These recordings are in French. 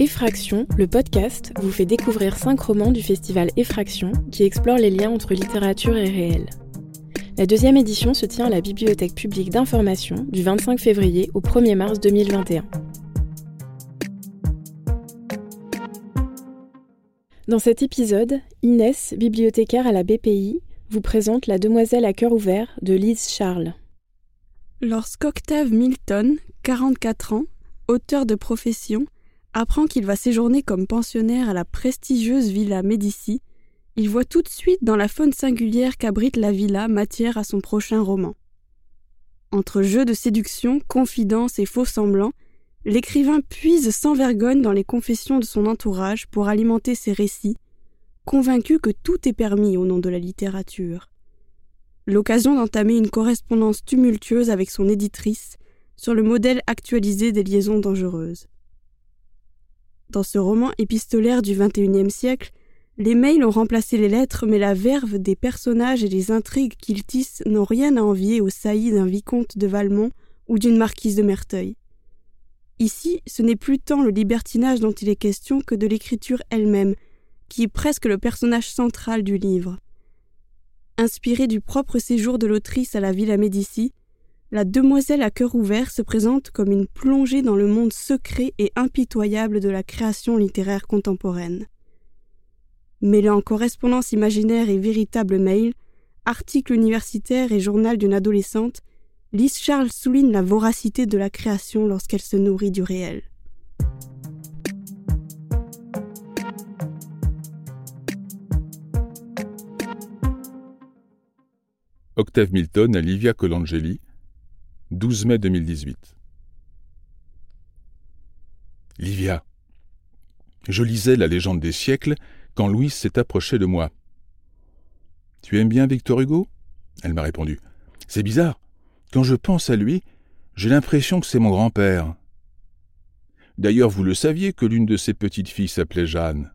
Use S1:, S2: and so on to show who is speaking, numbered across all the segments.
S1: Effraction, le podcast, vous fait découvrir cinq romans du festival Effraction qui explorent les liens entre littérature et réel. La deuxième édition se tient à la Bibliothèque publique d'information du 25 février au 1er mars 2021. Dans cet épisode, Inès, bibliothécaire à la BPI, vous présente La demoiselle à cœur ouvert de Lise Charles.
S2: Lorsqu'Octave Milton, 44 ans, auteur de profession, apprend qu'il va séjourner comme pensionnaire à la prestigieuse villa Médicis, il voit tout de suite dans la faune singulière qu'abrite la villa matière à son prochain roman. Entre jeux de séduction, confidences et faux semblants, l'écrivain puise sans vergogne dans les confessions de son entourage pour alimenter ses récits, convaincu que tout est permis au nom de la littérature. L'occasion d'entamer une correspondance tumultueuse avec son éditrice sur le modèle actualisé des liaisons dangereuses. Dans ce roman épistolaire du XXIe siècle, les mails ont remplacé les lettres, mais la verve des personnages et les intrigues qu'ils tissent n'ont rien à envier aux saillies d'un vicomte de Valmont ou d'une marquise de Merteuil. Ici, ce n'est plus tant le libertinage dont il est question que de l'écriture elle-même, qui est presque le personnage central du livre. Inspiré du propre séjour de l'autrice à la Villa Médicis, la demoiselle à cœur ouvert se présente comme une plongée dans le monde secret et impitoyable de la création littéraire contemporaine. Mêlant correspondance imaginaire et véritable mail, articles universitaires et journal d'une adolescente, Lise Charles souligne la voracité de la création lorsqu'elle se nourrit du réel.
S3: Octave Milton à Livia Colangeli, 12 mai 2018. Livia. Je lisais La légende des siècles quand Louise s'est approchée de moi. Tu aimes bien Victor Hugo? Elle m'a répondu. C'est bizarre. Quand je pense à lui, j'ai l'impression que c'est mon grand-père. D'ailleurs, vous le saviez que l'une de ses petites filles s'appelait Jeanne,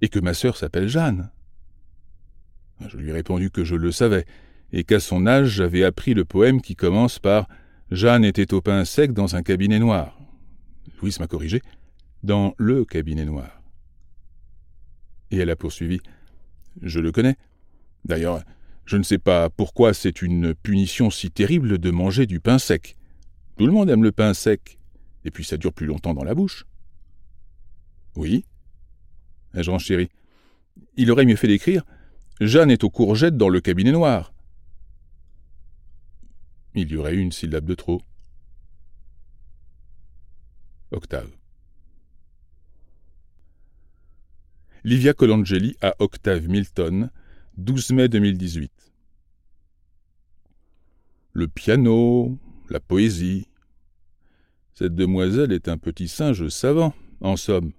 S3: et que ma sœur s'appelle Jeanne. Je lui ai répondu que je le savais, et qu'à son âge j'avais appris le poème qui commence par Jeanne était au pain sec dans un cabinet noir. Louise m'a corrigé. Dans le cabinet noir. Et elle a poursuivi. Je le connais. D'ailleurs, je ne sais pas pourquoi c'est une punition si terrible de manger du pain sec. Tout le monde aime le pain sec, et puis ça dure plus longtemps dans la bouche. Oui ai-je renchéri. Il aurait mieux fait d'écrire Jeanne est aux courgettes dans le cabinet noir il y aurait une syllabe de trop. Octave. Livia Colangeli à Octave Milton, 12 mai 2018. Le piano, la poésie. Cette demoiselle est un petit singe savant, en somme.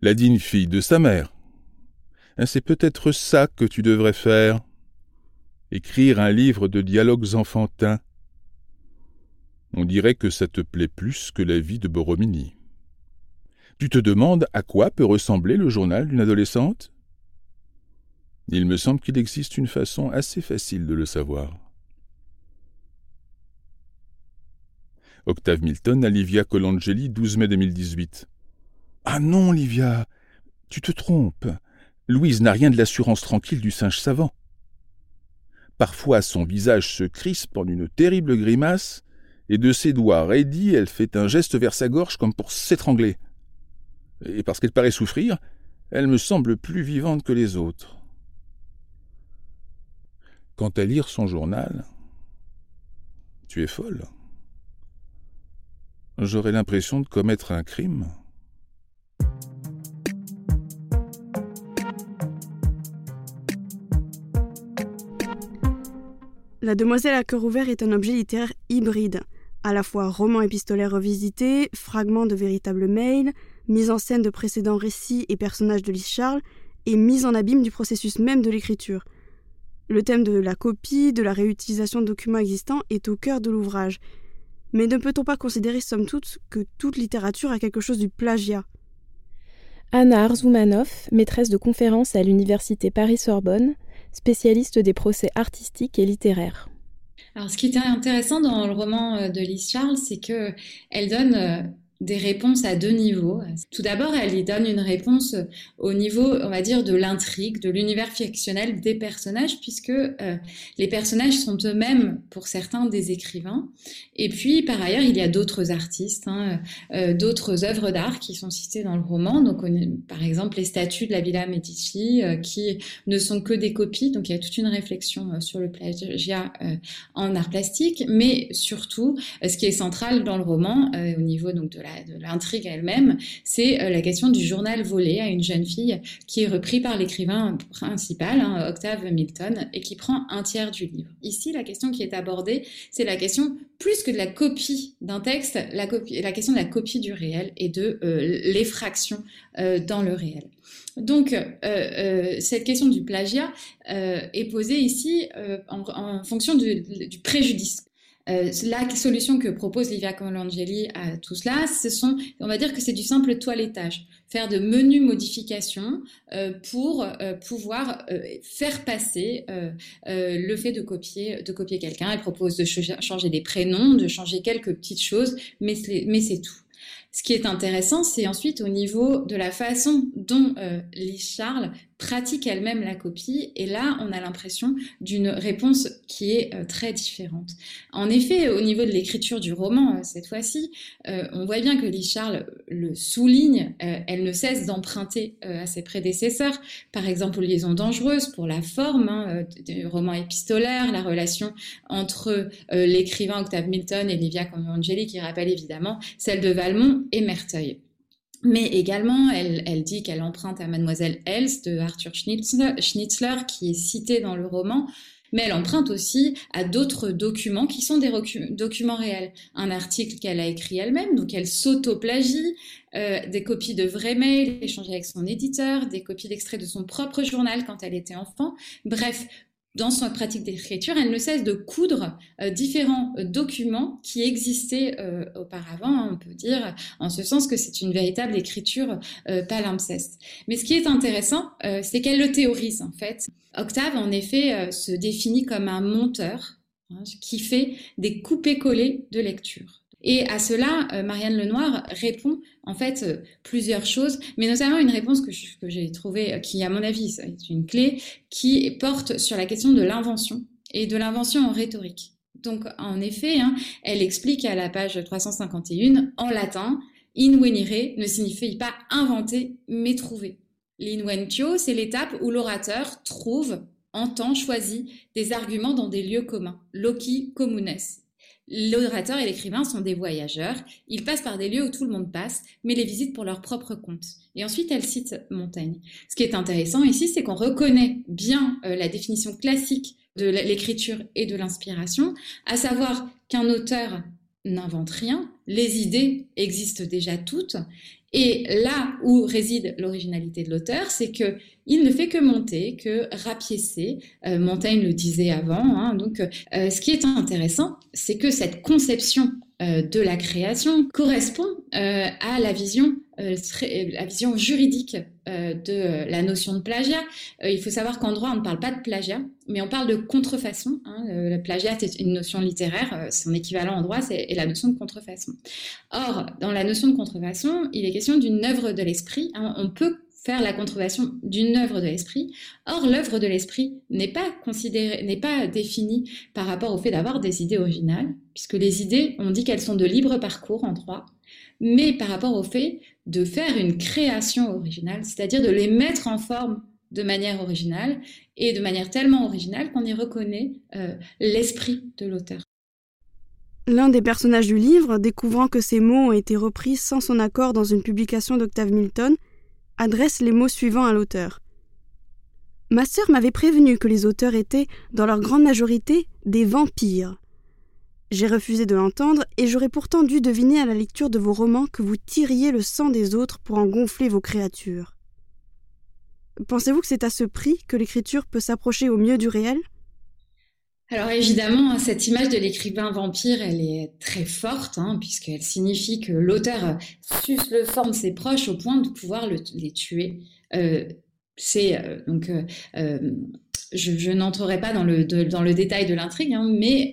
S3: La digne fille de sa mère. C'est peut-être ça que tu devrais faire écrire un livre de dialogues enfantins. On dirait que ça te plaît plus que la vie de Borromini. Tu te demandes à quoi peut ressembler le journal d'une adolescente? Il me semble qu'il existe une façon assez facile de le savoir. Octave Milton à Livia Colangeli, 12 mai 2018. Ah non, Livia, tu te trompes. Louise n'a rien de l'assurance tranquille du singe savant. Parfois son visage se crispe en une terrible grimace, et de ses doigts raidis elle fait un geste vers sa gorge comme pour s'étrangler. Et parce qu'elle paraît souffrir, elle me semble plus vivante que les autres. Quant à lire son journal, tu es folle. J'aurais l'impression de commettre un crime.
S2: La Demoiselle à cœur ouvert est un objet littéraire hybride, à la fois roman épistolaire revisité, fragments de véritables mails, mise en scène de précédents récits et personnages de Lise Charles, et mise en abîme du processus même de l'écriture. Le thème de la copie, de la réutilisation de documents existants est au cœur de l'ouvrage. Mais ne peut-on pas considérer, somme toute, que toute littérature a quelque chose du plagiat?
S1: Anna Arzoumanoff, maîtresse de conférences à l'université Paris-Sorbonne, spécialiste des procès artistiques et littéraires.
S4: Alors, ce qui était intéressant dans le roman euh, de Lise Charles, c'est que elle donne euh, des réponses à deux niveaux. Tout d'abord, elle y donne une réponse au niveau, on va dire, de l'intrigue, de l'univers fictionnel des personnages, puisque euh, les personnages sont eux-mêmes, pour certains, des écrivains. Et puis, par ailleurs, il y a d'autres artistes, hein, euh, d'autres œuvres d'art qui sont citées dans le roman. Donc, par exemple, les statues de la Villa Medici, euh, qui ne sont que des copies. Donc, il y a toute une réflexion sur le plagiat en art plastique, mais surtout, ce qui est central dans le roman, au niveau donc de la de l'intrigue elle-même, c'est euh, la question du journal volé à une jeune fille qui est repris par l'écrivain principal, hein, Octave Milton, et qui prend un tiers du livre. Ici, la question qui est abordée, c'est la question plus que de la copie d'un texte, la, question de la copie du réel et de euh, l'effraction euh, dans le réel. Donc, cette question du plagiat est posée ici en, fonction du préjudice euh, la solution que propose Livia Colangeli à tout cela, ce sont, on va dire que c'est du simple toilettage, faire de menus modifications euh, pour euh, pouvoir faire passer le fait de copier, de copier quelqu'un. Elle propose de changer des prénoms, de changer quelques petites choses, mais c'est tout. Ce qui est intéressant, c'est ensuite au niveau de la façon dont euh, Lise Charles pratique elle-même la copie. Et là, on a l'impression d'une réponse qui est euh, très différente. En effet, au niveau de l'écriture du roman, euh, cette fois-ci, euh, on voit bien que Lise Charles le souligne. elle ne cesse d'emprunter à ses prédécesseurs. Par exemple, aux liaisons dangereuses pour la forme hein, du roman épistolaire, la relation entre l'écrivain Octave Milton et Livia Convangeli, qui rappelle évidemment celle de Valmont et Merteuil. Mais également, elle, dit qu'elle emprunte à Mademoiselle Else de Arthur Schnitzler, qui est cité dans le roman, mais elle emprunte aussi à d'autres documents qui sont des documents réels. Un article qu'elle a écrit elle-même, donc elle s'auto-plagie, euh, des copies de vrais mails échangés avec son éditeur, des copies d'extraits de son propre journal quand elle était enfant. Bref, dans son pratique d'écriture, elle ne cesse de coudre euh, différents euh, documents qui existaient euh, auparavant, hein, on peut dire, en ce sens que c'est une véritable écriture palimpseste. Mais ce qui est intéressant, c'est qu'elle le théorise en fait. Octave, en effet, se définit comme un monteur hein, qui fait des coupés-collés de lecture. Et à cela, euh, Marianne Lenoir répond en fait euh, plusieurs choses, mais notamment une réponse que, j'ai trouvée, euh, qui à mon avis est une clé, qui porte sur la question de l'invention et de l'invention en rhétorique. Donc en effet, hein, elle explique à la page 351 en latin, invenire ne signifie pas inventer, mais trouver. L'inventio, c'est l'étape où l'orateur trouve, entend, choisit des arguments dans des lieux communs, loci communes, L'orateur et l'écrivain sont des voyageurs. Ils passent par des lieux où tout le monde passe, mais les visitent pour leur propre compte. Et ensuite, elle cite Montaigne. Ce qui est intéressant ici, c'est qu'on reconnaît bien euh, la définition classique de l'écriture et de l'inspiration, à savoir qu'un auteur n'invente rien, les idées existent déjà toutes, et là où réside l'originalité de l'auteur, c'est que il ne fait que monter, que rapiécer. Euh, Montaigne le disait avant. Hein, donc, euh, ce qui est intéressant, c'est que cette conception de la création correspond à la vision, la vision juridique de la notion de plagiat. il faut savoir qu'en droit, on ne parle pas de plagiat, mais on parle de contrefaçon. Hein. le plagiat est une notion littéraire, son équivalent en droit, c'est la notion de contrefaçon. Or, dans la notion de contrefaçon, il est question d'une œuvre de l'esprit. Hein. on peut faire la contrefaçon d'une œuvre de l'esprit. Or, l'œuvre de l'esprit n'est pas considérée, n'est pas définie par rapport au fait d'avoir des idées originales, puisque les idées, on dit qu'elles sont de libre parcours en droit, mais par rapport au fait de faire une création originale, c'est-à-dire de les mettre en forme de manière originale et de manière tellement originale qu'on y reconnaît euh, l'esprit de l'auteur.
S2: L'un des personnages du livre, découvrant que ces mots ont été repris sans son accord dans une publication d'Octave Milton, adresse les mots suivants à l'auteur. Ma sœur m'avait prévenu que les auteurs étaient, dans leur grande majorité, des vampires. J'ai refusé de l'entendre, et j'aurais pourtant dû deviner à la lecture de vos romans que vous tiriez le sang des autres pour en gonfler vos créatures. Pensez-vous que c'est à ce prix que l'écriture peut s'approcher au mieux du réel?
S4: Alors évidemment, cette image de l'écrivain vampire, elle est très forte, hein, puisqu'elle signifie que l'auteur suce le de ses proches au point de pouvoir les tuer. Euh, c'est euh, donc, euh, je, n'entrerai pas dans le, dans le détail de l'intrigue, hein, mais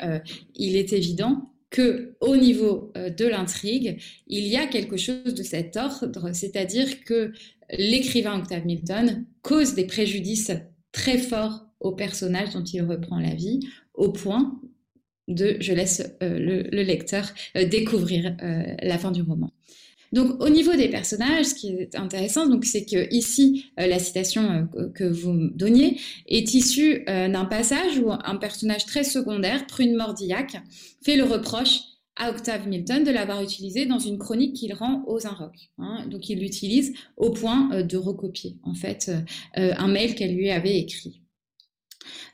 S4: il est évident que au niveau de l'intrigue, il y a quelque chose de cet ordre, c'est-à-dire que l'écrivain Octave Milton cause des préjudices très forts au personnage dont il reprend la vie, au point de, je laisse le, lecteur découvrir la fin du roman. Donc, au niveau des personnages, ce qui est intéressant, donc, c'est que ici, euh, la citation euh, que vous donniez est issue euh, d'un passage où un personnage très secondaire, Prune Mordillac, fait le reproche à Octave Milton de l'avoir utilisé dans une chronique qu'il rend aux Inrocks. Hein. Donc, il l'utilise au point de recopier, en fait, un mail qu'elle lui avait écrit.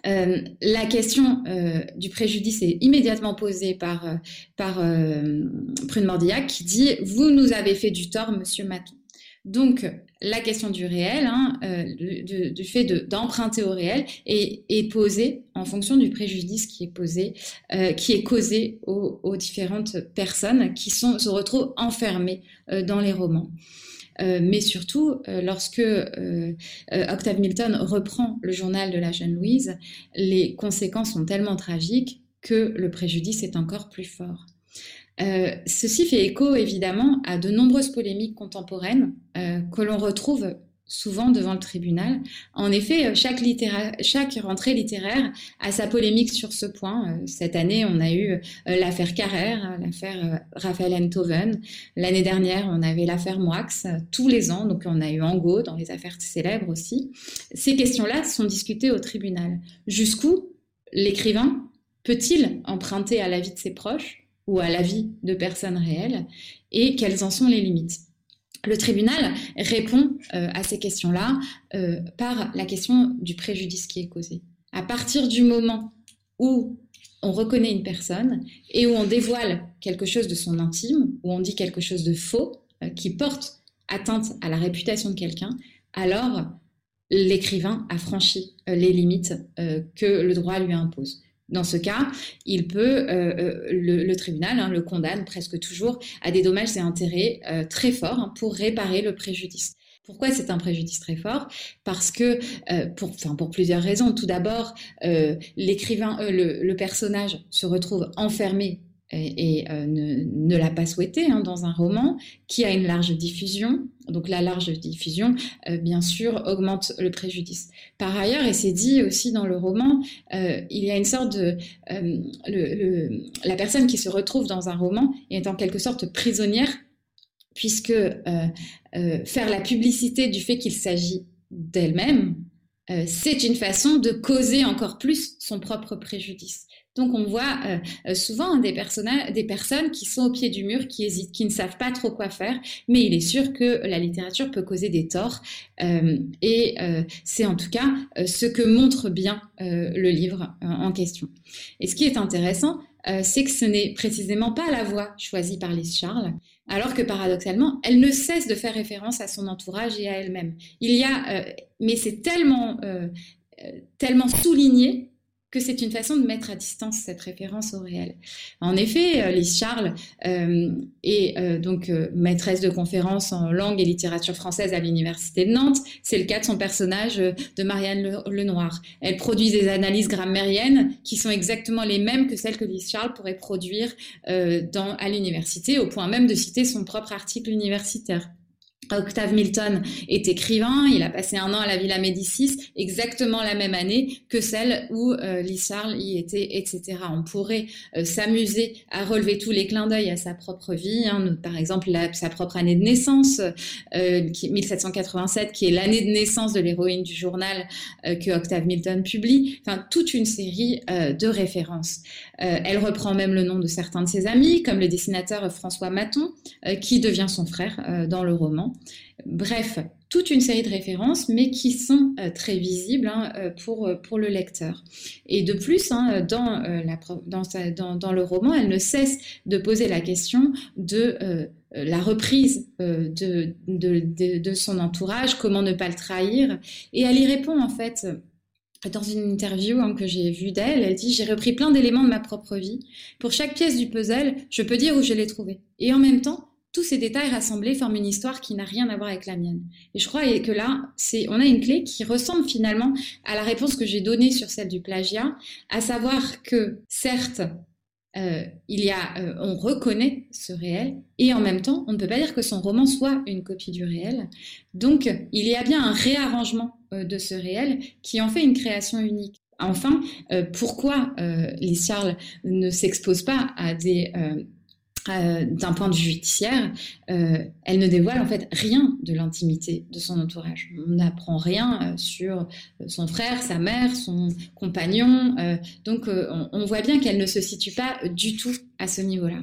S4: Euh, la question euh, du préjudice est immédiatement posée par, euh, Prune Mordillac qui dit Vous nous avez fait du tort, monsieur Maton. Donc, la question du réel, hein, du, fait d'emprunter au réel, est, posée en fonction du préjudice qui est posé, qui est causé aux, aux, différentes personnes qui sont, se retrouvent enfermées dans les romans. Euh, mais surtout, euh, lorsque euh, Octave Milton reprend le journal de la jeune Louise, les conséquences sont tellement tragiques que le préjudice est encore plus fort. ceci fait écho évidemment à de nombreuses polémiques contemporaines que l'on retrouve souvent devant le tribunal. En effet, euh, chaque, rentrée littéraire a sa polémique sur ce point. Euh, cette année, on a eu euh, l'affaire Carrère, l'affaire Raphaël Enthoven. L'année dernière, on avait l'affaire Moix. Tous les ans, donc on a eu Angot dans les affaires célèbres aussi. Ces questions-là sont discutées au tribunal. Jusqu'où l'écrivain peut-il emprunter à la vie de ses proches ou à la vie de personnes réelles et quelles en sont les limites? Le tribunal répond euh, à ces questions-là euh, par la question du préjudice qui est causé. À partir du moment où on reconnaît une personne et où on dévoile quelque chose de son intime, où on dit quelque chose de faux euh, qui porte atteinte à la réputation de quelqu'un, alors l'écrivain a franchi les limites que le droit lui impose. Dans ce cas, euh, euh, le, tribunal hein, le condamne presque toujours à des dommages et intérêts euh, très forts hein, pour réparer le préjudice. Pourquoi c'est un préjudice très fort? Parce que, pour plusieurs raisons. Tout d'abord, l'écrivain, le, personnage se retrouve enfermé et, euh, ne, l'a pas souhaité hein, dans un roman qui a une large diffusion. Donc la large diffusion, euh, bien sûr, augmente le préjudice. Par ailleurs, et c'est dit aussi dans le roman, euh, il y a une sorte de... La personne qui se retrouve dans un roman est en quelque sorte prisonnière, puisque faire la publicité du fait qu'il s'agit d'elle-même, c'est une façon de causer encore plus son propre préjudice. Donc on voit euh, euh, souvent des, des personnes qui sont au pied du mur, qui hésitent, qui ne savent pas trop quoi faire, mais il est sûr que la littérature peut causer des torts. Euh, et c'est en tout cas ce que montre bien le livre en question. Et ce qui est intéressant, c'est que ce n'est précisément pas la voie choisie par Lise Charles, alors que paradoxalement, elle ne cesse de faire référence à son entourage et à elle-même. Il y a, mais c'est tellement, tellement souligné que c'est une façon de mettre à distance cette référence au réel. En effet, euh, Lise Charles euh, est euh, donc maîtresse de conférences en langue et littérature française à l'Université de Nantes. C'est le cas de son personnage de Marianne Lenoir. Elle produit des analyses grammairiennes qui sont exactement les mêmes que celles que Lise Charles pourrait produire à l'université, au point même de citer son propre article universitaire. Octave Milton est écrivain, il a passé un an à la Villa Médicis, exactement la même année que celle où euh, y était, etc. On pourrait euh, s'amuser à relever tous les clins d'œil à sa propre vie, hein, par exemple sa propre année de naissance, euh, qui, 1787, qui est l'année de naissance de l'héroïne du journal euh, que Octave Milton publie, enfin toute une série de références. Elle reprend même le nom de certains de ses amis, comme le dessinateur François Maton, qui devient son frère dans le roman. Bref, toute une série de références, mais qui sont euh, très visibles hein, euh, pour, euh, pour le lecteur. Et de plus, hein, dans, dans, le roman, elle ne cesse de poser la question de la reprise de, de, son entourage, comment ne pas le trahir. Et elle y répond en fait dans une interview hein, que j'ai vue d'elle, elle dit J'ai repris plein d'éléments de ma propre vie. Pour chaque pièce du puzzle, je peux dire où je l'ai trouvé. Et en même temps, tous ces détails rassemblés forment une histoire qui n'a rien à voir avec la mienne. Et je crois que là, on a une clé qui ressemble finalement à la réponse que j'ai donnée sur celle du plagiat, à savoir que certes, euh, il y a, euh, on reconnaît ce réel et en même temps, on ne peut pas dire que son roman soit une copie du réel. Donc, il y a bien un réarrangement de ce réel qui en fait une création unique. Enfin, pourquoi les Charles ne s'expose pas à des euh, d'un point de vue judiciaire, euh, elle ne dévoile en fait rien de l'intimité de son entourage. On n'apprend rien euh, sur son frère, sa mère, son compagnon. donc on, voit bien qu'elle ne se situe pas du tout à ce niveau-là.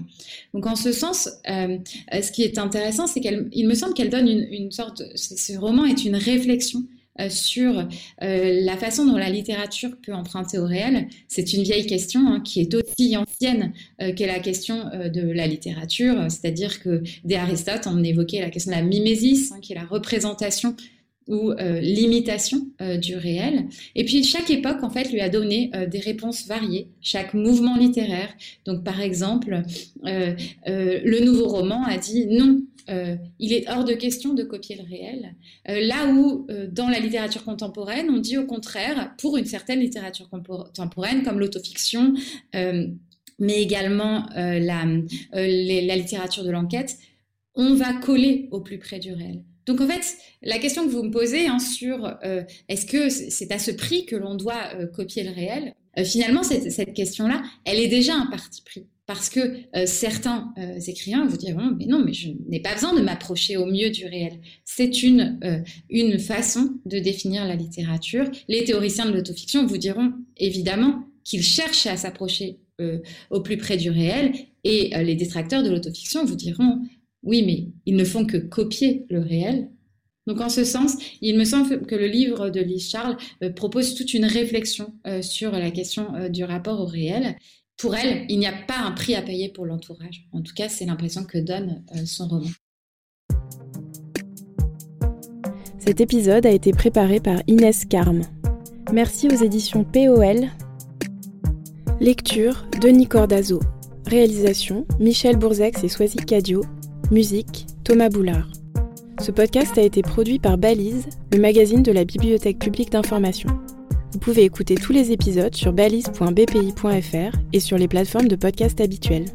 S4: Donc en ce sens, ce qui est intéressant, c'est qu'il me semble qu'elle donne une, une sorte, ce roman est une réflexion euh, sur euh, la façon dont la littérature peut emprunter au réel. C'est une vieille question hein, qui est aussi ancienne euh, qu'est la question de la littérature, c'est-à-dire que dès Aristote, on évoquait la question de la mimésis, hein, qui est la représentation ou l'imitation du réel. Et puis chaque époque, en fait, lui a donné des réponses variées, chaque mouvement littéraire. Donc par exemple, le nouveau roman a dit non, euh, il est hors de question de copier le réel. Euh, là où, euh, dans la littérature contemporaine, on dit au contraire, pour une certaine littérature contemporaine, comme l'autofiction, mais également la, littérature de l'enquête, on va coller au plus près du réel. Donc en fait, la question que vous me posez hein, sur est-ce que c'est à ce prix que l'on doit copier le réel, finalement, cette question-là, elle est déjà un parti pris parce que euh, certains euh, écrivains vous diront mais non mais je n'ai pas besoin de m'approcher au mieux du réel. C'est une euh, une façon de définir la littérature. Les théoriciens de l'autofiction vous diront évidemment qu'ils cherchent à s'approcher au plus près du réel. Et les détracteurs de l'autofiction vous diront oui mais ils ne font que copier le réel. Donc en ce sens, il me semble que le livre de Lise Charles propose toute une réflexion sur la question du rapport au réel pour elle, il n'y a pas un prix à payer pour l'entourage. En tout cas, c'est l'impression que donne euh, son roman.
S1: Cet épisode a été préparé par Inès Carme. Merci aux éditions POL. Lecture Denis Cordazo. Réalisation Michel Bourzex et Soisy Cadio. Musique Thomas Boulard. Ce podcast a été produit par Balise, le magazine de la Bibliothèque publique d'information. Vous pouvez écouter tous les épisodes sur balise.bpi.fr et sur les plateformes de podcast habituelles.